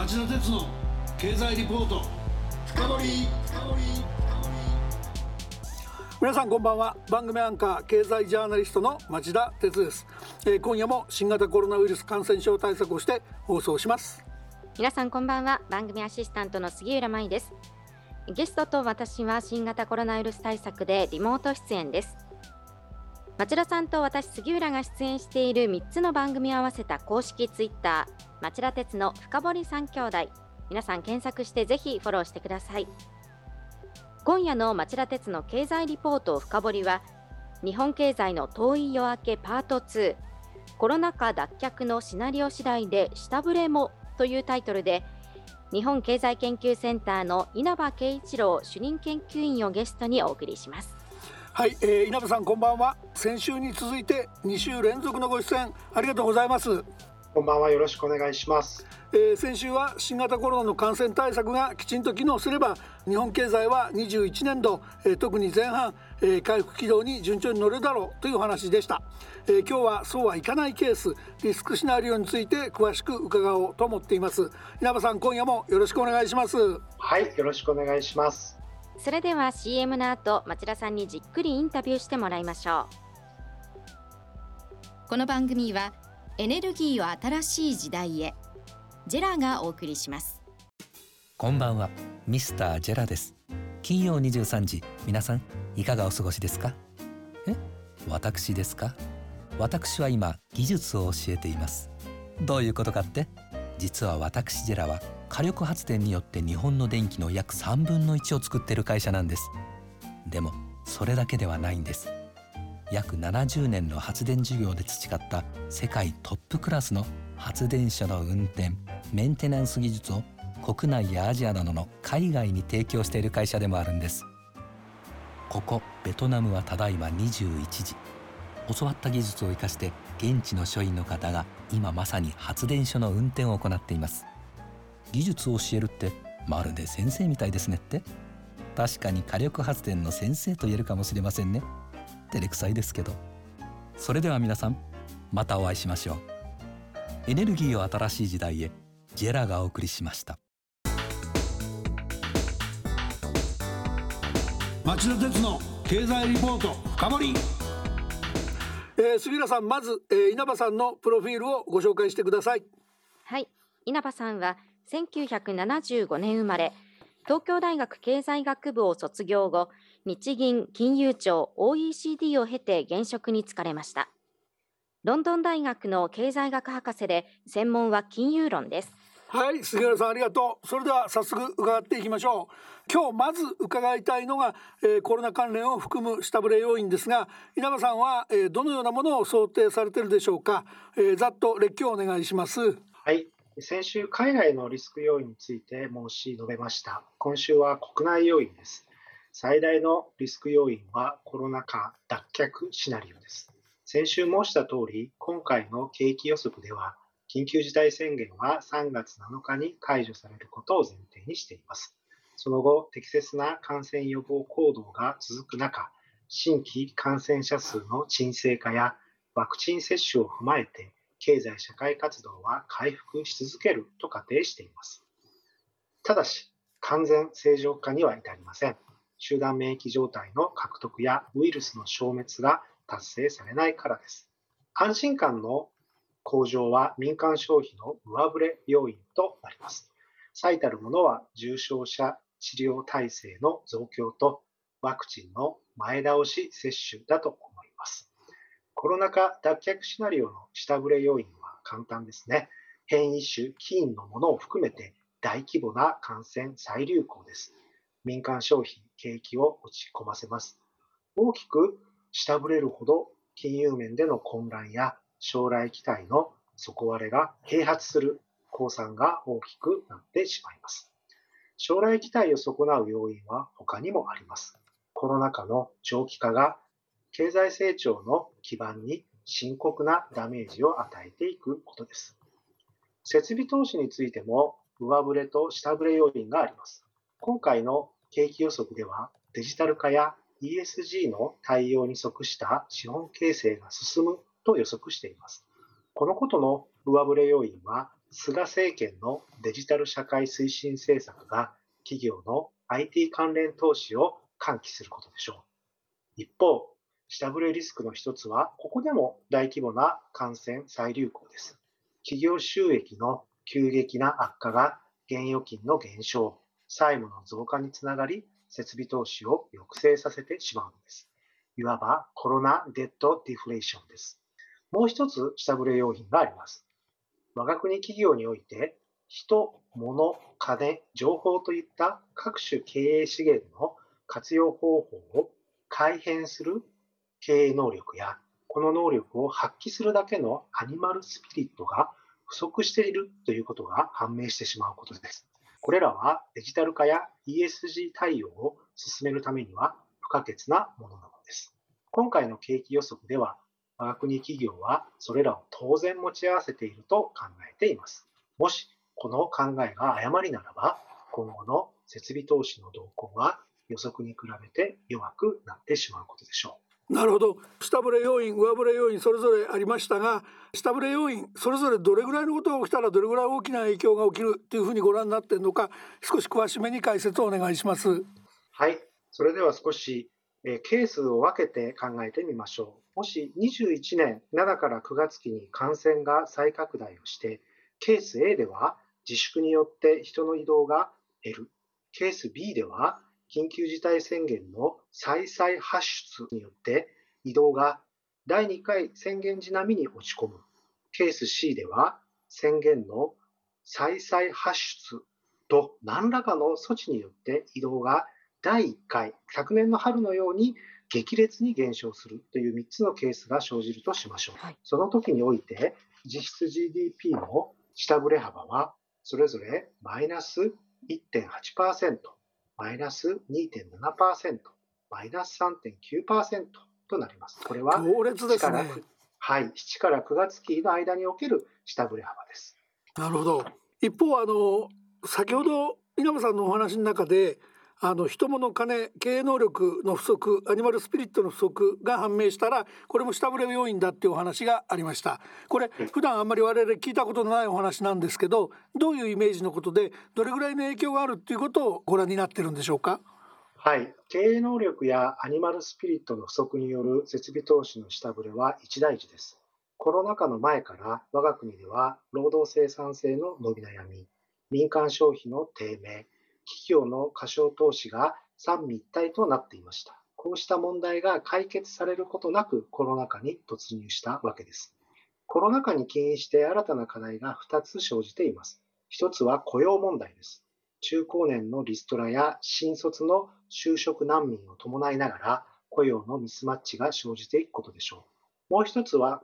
町田鉄の経済リポート。深掘皆さんこんばんは。番組アンカー経済ジャーナリストの町田鉄です、えー、今夜も新型コロナウイルス感染症対策をして放送します。皆さんこんばんは。番組アシスタントの杉浦舞です。ゲストと私は新型コロナウイルス対策でリモート出演です町田さんと私杉浦が出演している3つの番組を合わせた公式ツイッター町田鉄の深堀三兄弟。皆さん検索してぜひフォローしてください。今夜の町田鉄の経済リポート深掘りは日本経済の遠い夜明けパート2コロナ禍脱却のシナリオ次第で下振れもというタイトルで日本経済研究センターの稲葉圭一郎主任研究員をゲストにお送りします。はい、えー、稲葉さんこんばんは。先週に続いて2週連続のご出演ありがとうございます。こんばんはよろしくお願いします。えー、先週は新型コロナの感染対策がきちんと機能すれば日本経済は21年度、えー、特に前半、えー、回復軌道に順調に乗るだろうという話でした、えー、今日はそうはいかないケースリスクシナリオについて詳しく伺おうと思っています。稲葉さん今夜もよろしくお願いします。はいよろしくお願いしますそれでは CM の後町田さんにじっくりインタビューしてもらいましょう。この番組はエネルギーを新しい時代へジェラがお送りします。こんばんはミスタージェラです。金曜23時皆さんいかがお過ごしですか？え？私ですか？私は今技術を教えています。どういうことかって？実は私ジェラは火力発電によって日本の電気の約3分の1を作っている会社なんです。でもそれだけではないんです。約70年の発電事業で培った世界トップクラスの発電所の運転メンテナンス技術を国内やアジアなどの海外に提供している会社でもあるんです。ここベトナムはただいま21時。教わった技術を生かして現地の署員の方が今まさに発電所の運転を行っています。技術を教えるってまるで先生みたいですねって。確かに火力発電の先生と言えるかもしれませんね。照れくさいですけど。それでは皆さんまたお会いしましょう。エネルギーを新しい時代へジェラがお送りしました。町田鉄の経済リポート深掘えー、杉浦さんまず、えー、稲葉さんのプロフィールをご紹介してください。はい。稲葉さんは1975年生まれ東京大学経済学部を卒業後日銀金融庁 OECD を経て現職に就かれました。ロンドン大学の経済学博士で専門は金融論です。はい杉原さんありがとう。それでは早速伺っていきましょう。今日まず伺いたいのが、えー、コロナ関連を含む下振れ要因ですが稲葉さんは、えー、どのようなものを想定されているでしょうか、えー、ざっと列挙をお願いします。はい先週海外のリスク要因について申し述べました。今週は国内要因です。最大のリスク要因はコロナ禍脱却シナリオです。先週申した通り、今回の景気予測では、緊急事態宣言は3月7日に解除されることを前提にしています。その後、適切な感染予防行動が続く中、新規感染者数の沈静化やワクチン接種を踏まえて、経済社会活動は回復し続けると仮定しています。ただし、完全正常化には至りません。集団免疫状態の獲得やウイルスの消滅が達成されないからです。安心感の向上は民間消費の上振れ要因となります。最たるものは重症者治療体制の増強とワクチンの前倒し接種だと思います。コロナ禍脱却シナリオの下振れ要因は簡単ですね。変異種、起因のものを含めて大規模な感染再流行です。民間消費、景気を落ち込ませます。大きく下振れるほど金融面での混乱や将来期待の底割れが併発する公算が大きくなってしまいます。将来期待を損なう要因は他にもあります。コロナ禍の長期化が経済成長の基盤に深刻なダメージを与えていくことです。設備投資についても上振れと下振れ要因があります。今回の景気予測ではデジタル化や ESG の対応に即した資本形成が進むと予測しています。このことの上振れ要因は菅政権のデジタル社会推進政策が企業の IT 関連投資を喚起することでしょう。一方、下振れリスクの一つは、ここでも大規模な感染再流行です。企業収益の急激な悪化が現預金の減少、債務の増加につながり、設備投資を抑制させてしまうのです。いわばコロナデッドディフレーションです。もう一つ下振れ要因があります。我が国企業において、人、物、金、情報といった各種経営資源の活用方法を改変する経営能力や、この能力を発揮するだけのアニマルスピリットが不足しているということが判明してしまうことです。これらはデジタル化や ESG 対応を進めるためには不可欠なものなのです。今回の景気予測では我が国企業はそれらを当然持ち合わせていると考えています。もしこの考えが誤りならば、今後の設備投資の動向は予測に比べて弱くなってしまうことでしょう。なるほど下振れ要因上振れ要因それぞれありましたが下振れ要因それぞれどれぐらいのことが起きたらどれぐらい大きな影響が起きるっていうふうにご覧になっているのか少し詳しめに解説をお願いしますはいそれでは少しえケースを分けて考えてみましょう。もし21年7から9月期に感染が再拡大をして、ケース A では自粛によって人の移動が減る。ケース B では緊急事態宣言の再々発出によって移動が第2回宣言時並みに落ち込む。ケース C では宣言の再々発出と何らかの措置によって移動が第1回、昨年の春のように激烈に減少するという3つのケースが生じるとしましょう。はい、その時において、実質 GDP の下振れ幅は、それぞれマイナス1.8%、マイナス2.7%、マイナス3.9%となります。これは強烈ですね。はい、7から9月期の間における下振れ幅です。なるほど。一方、あの先ほど稲葉さんのお話の中であの人物金経営能力の不足アニマルスピリットの不足が判明したらこれも下振れ要因だっていうお話がありました。これ普段あんまり我々聞いたことのないお話なんですけどどういうイメージのことでどれぐらいの影響があるっていうことをご覧になってるんでしょうか？はい。経営能力やアニマルスピリットの不足による設備投資の下振れは一大事です。コロナ禍の前から我が国では労働生産性の伸び悩み民間消費の低迷企業の過小投資が三位一体となっていました。こうした問題が解決されることなくコロナ禍に突入したわけです。コロナ禍に起因して新たな課題が2つ生じています。1つは雇用問題です。中高年のリストラや新卒の就職難民を伴いながら雇用のミスマッチが生じていくことでしょう。もう1つは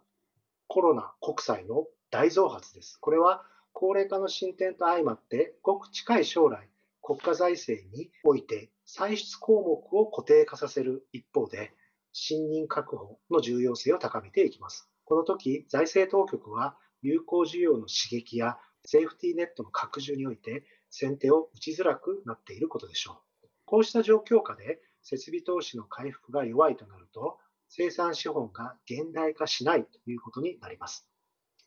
コロナ国債の大増発です。これは高齢化の進展と相まってごく近い将来国家財政において歳出項目を固定化させる一方で、信任確保の重要性を高めていきます。この時、財政当局は有効需要の刺激やセーフティーネットの拡充において先手を打ちづらくなっていることでしょう。こうした状況下で設備投資の回復が弱いとなると、生産資本が現代化しないということになります。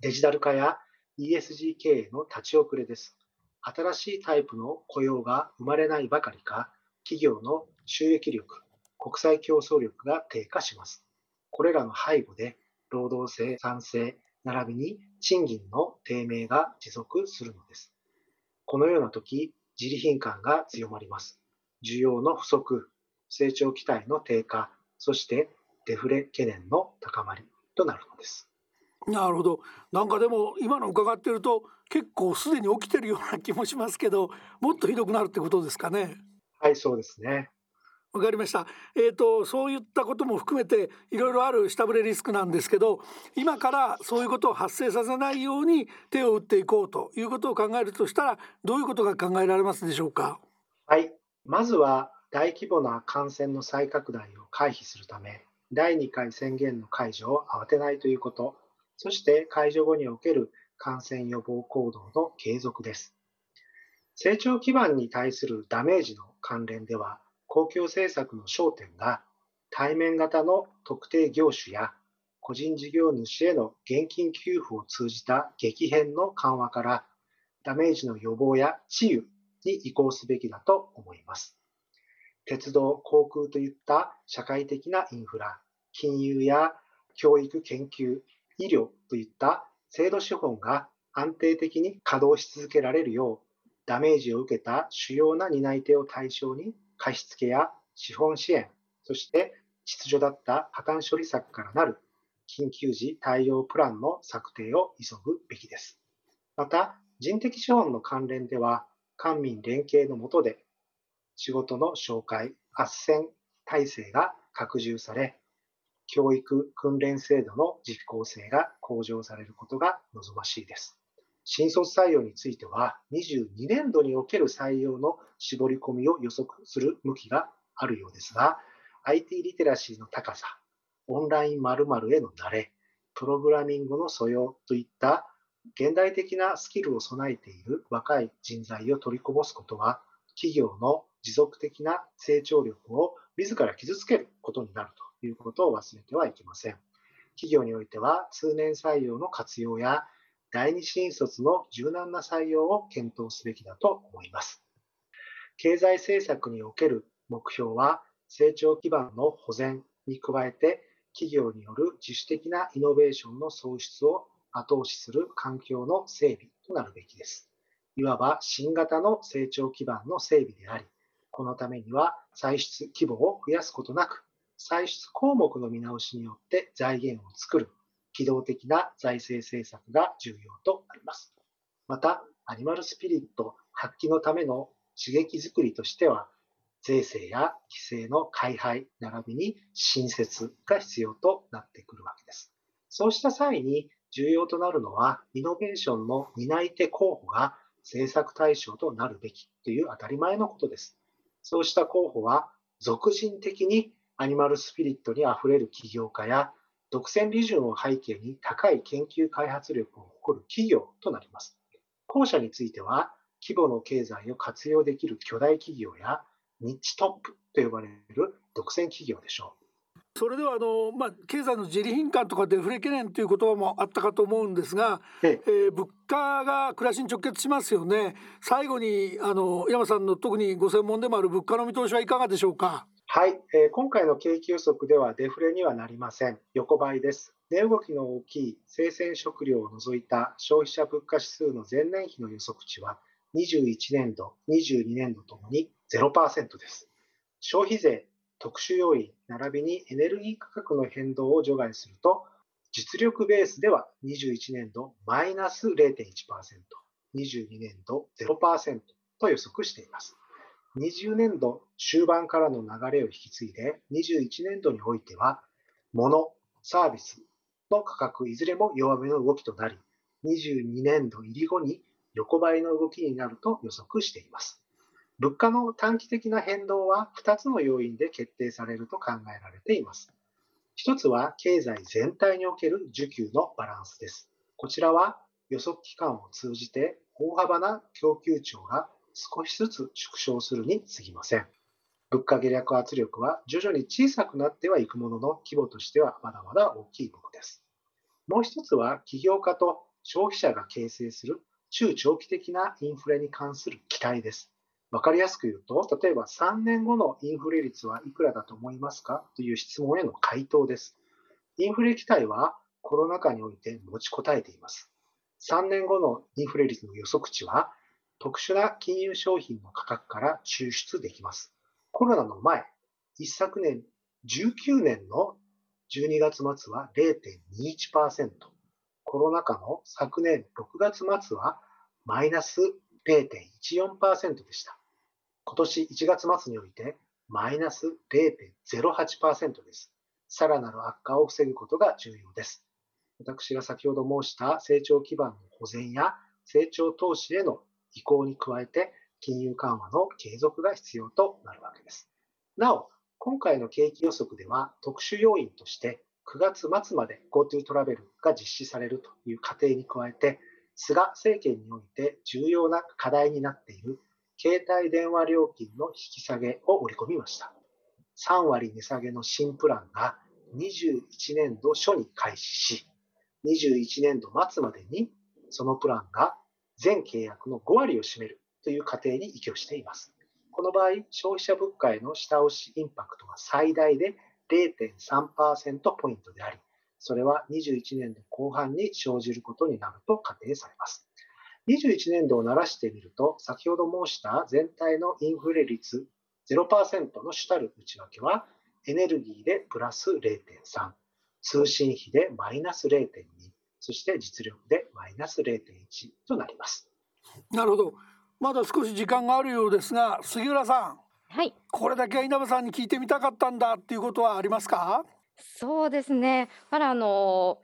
デジタル化や ESG 経営の立ち遅れです。新しいタイプの雇用が生まれないばかりか、企業の収益力、国際競争力が低下します。これらの背後で、労働生産性、並びに賃金の低迷が持続するのです。このような時、自利品感が強まります。需要の不足、成長期待の低下、そしてデフレ懸念の高まりとなるのです。なるほどなんかでも今の伺ってると結構すでに起きてるような気もしますけどもっとひどくなるってことですかねはいそうですねわかりました。えっ、ー、とそういったことも含めていろいろある下振れリスクなんですけど、今からそういうことを発生させないように手を打っていこうということを考えるとしたらどういうことが考えられますでしょうか？はい、まずは大規模な感染の再拡大を回避するため、第2回宣言の解除を慌てないということ。そして解除後における感染予防行動の継続です。成長基盤に対するダメージの関連では、公共政策の焦点が対面型の特定業種や個人事業主への現金給付を通じた激変の緩和からダメージの予防や治癒に移行すべきだと思います。鉄道、航空といった社会的なインフラ、金融や教育、研究、医療といった制度資本が安定的に稼働し続けられるよう、ダメージを受けた主要な担い手を対象に貸付や資本支援、そして秩序だった破綻処理策からなる緊急時対応プランの策定を急ぐべきです。また、人的資本の関連では、官民連携の下で仕事の紹介、斡旋体制が拡充され、教育訓練制度の実効性が向上されることが望ましいです。新卒採用については、22年度における採用の絞り込みを予測する向きがあるようですが、IT リテラシーの高さ、オンライン〇〇への慣れ、プログラミングの素養といった現代的なスキルを備えている若い人材を取りこぼすことは、企業の持続的な成長力を自ら傷つけることになるということを忘れてはいけません。企業においては通年採用の活用や第二新卒の柔軟な採用を検討すべきだと思います。経済政策における目標は成長基盤の保全に加えて企業による自主的なイノベーションの創出を後押しする環境の整備となるべきです。いわば新型の成長基盤の整備であり、このためには歳出規模を増やすことなく、歳出項目の見直しによって財源を作る機動的な財政政策が重要となります。また、アニマルスピリット発揮のための刺激づくりとしては、税制や規制の開廃並びに新設が必要となってくるわけです。そうした際に重要となるのは、イノベーションの担い手候補が政策対象となるべきという当たり前のことです。そうした候補は、俗人的にアニマルスピリットにあふれる起業家や、独占利潤を背景に高い研究開発力を誇る企業となります。後者については、規模の経済を活用できる巨大企業やニッチトップと呼ばれる独占企業でしょう。それではあの、まあ、経済の自利品感とかデフレ懸念という言葉もあったかと思うんですが、ええー、物価が暮らしに直結しますよね最後にあの山さんの特にご専門でもある物価の見通しはいかがでしょうか？はい、えー、今回の景気予測ではデフレにはなりません。横ばいです。値動きの大きい生鮮食料を除いた消費者物価指数の前年比の予測値は21年度22年度ともに0%です。消費税特殊要因並びにエネルギー価格の変動を除外すると、実力ベースでは21年度マイナス0.1%、22年度0%と予測しています。20年度終盤からの流れを引き継いで、21年度においては、物、サービスの価格いずれも弱めの動きとなり、22年度入り後に横ばいの動きになると予測しています。物価の短期的な変動は2つの要因で決定されると考えられています。1つは経済全体における需給のバランスです。こちらは予測期間を通じて大幅な供給庁が少しずつ縮小するに過ぎません。物価下落圧力は徐々に小さくなってはいくものの規模としてはまだまだ大きいものです。もう一つは企業家と消費者が形成する中長期的なインフレに関する期待です。わかりやすく言うと、例えば3年後のインフレ率はいくらだと思いますか？という質問への回答です。インフレ期待はコロナ禍において持ちこたえています。3年後のインフレ率の予測値は特殊な金融商品の価格から抽出できます。コロナの前、一昨年19年の12月末は0.21%、コロナ禍の昨年6月末はマイナス0.14%でした。今年1月末においてマイナス0.08%です。さらなる悪化を防ぐことが重要です。私が先ほど申した成長基盤の保全や成長投資への移行に加えて金融緩和の継続が必要となるわけです。なお、今回の景気予測では特殊要因として9月末まで GoTo トラベルが実施されるという過程に加えて菅政権において重要な課題になっている携帯電話料金の引き下げを織り込みました。3割値下げの新プランが21年度初に開始し、21年度末までにそのプランが全契約の5割を占めるという過程に依拠しています。この場合、消費者物価への下押しインパクトが最大で0.3%ポイントであり、それは21年度後半に生じることになると仮定されます。21年度をならしてみると、先ほど申した全体のインフレ率0%の主たる内訳は、エネルギーでプラス0.3、通信費でマイナス0.2、そして実力でマイナス0.1となります。なるほど。まだ少し時間があるようですが、杉浦さん。はい。これだけ稲葉さんに聞いてみたかったんだっていうことはありますか？そうですね。まだあの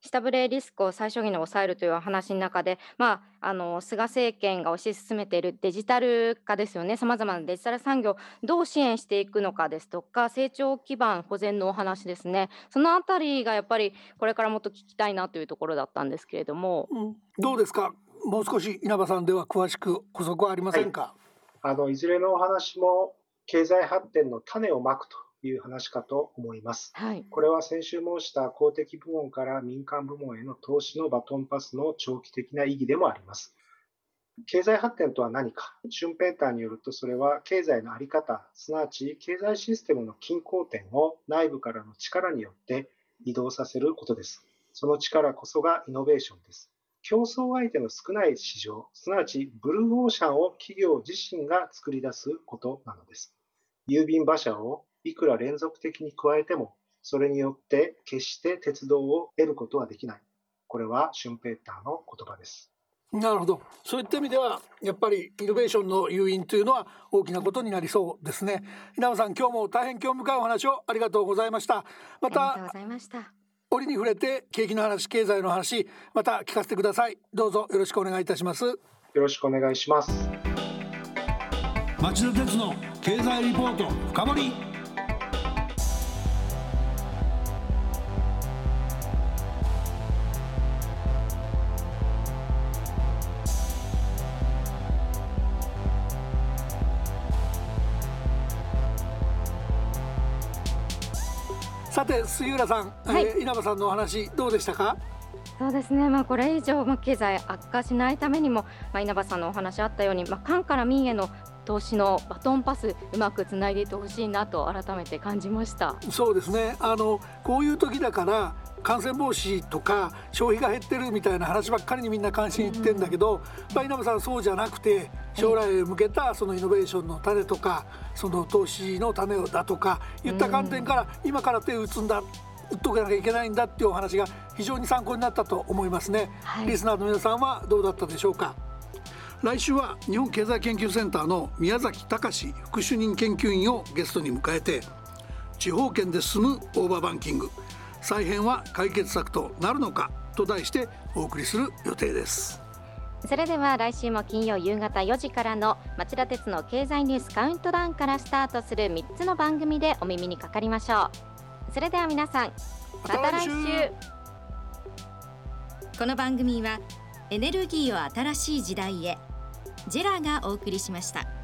下振れリスクを最小限に抑えるという話の中で、まあ、あの菅政権が推し進めているデジタル化ですよね。さまざまなデジタル産業をどう支援していくのかですとか成長基盤保全のお話ですね。そのあたりがやっぱりこれからもっと聞きたいなというところだったんですけれども、うん、どうですか？もう少し稲葉さんでは詳しく補足はありませんか、はい、あのいずれのお話も経済発展の種をまくという話かと思います。はい、これは先週申した公的部門から民間部門への投資のバトンパスの長期的な意義でもあります。経済発展とは何かシュンペーターによるとそれは経済の在り方、すなわち経済システムの均衡点を内部からの力によって移動させることです。その力こそがイノベーションです。競争相手の少ない市場、すなわちブルーオーシャンを企業自身が作り出すことなのです。郵便馬車をいくら連続的に加えても、それによって決して鉄道を得ることはできない。これはシュンペーターの言葉です。なるほど。そういった意味では、やっぱりイノベーションの誘引というのは大きなことになりそうですね。稲葉さん、今日も大変興味深いお話をありがとうございました。また、ありがとうございました。折に触れて景気の話、経済の話、また聞かせてください。どうぞよろしくお願いいたします。よろしくお願いします。町田鉄の経済リポート深掘て杉浦さん、はい、えー、稲葉さんのお話どうでしたか？そうですね、まあ、これ以上、まあ、経済悪化しないためにも、まあ、稲葉さんのお話あったように、まあ、官から民への投資のバトンパスうまくつないでいってほしいなと改めて感じました。そうですね。あのこういう時だから感染防止とか消費が減ってるみたいな話ばっかりにみんな関心いってんだけど、うん、稲葉さんそうじゃなくて将来へ向けたそのイノベーションの種とかその投資の種だとかいった観点から今から手を打つんだ打っとかなきゃいけないんだっていうお話が非常に参考になったと思いますね、はい、リスナーの皆さんはどうだったでしょうか？来週は日本経済研究センターの宮崎隆副主任研究員をゲストに迎えて地方圏で進むオーバーバンキング。再編は解決策となるのかと題してお送りする予定ですそれでは来週も金曜夕方4時からの町田鉄の経済ニュースカウントダウンからスタートする3つの番組でお耳にかかりましょうそれでは皆さんまた来週この番組はエネルギーを新しい時代へジェラがお送りしました。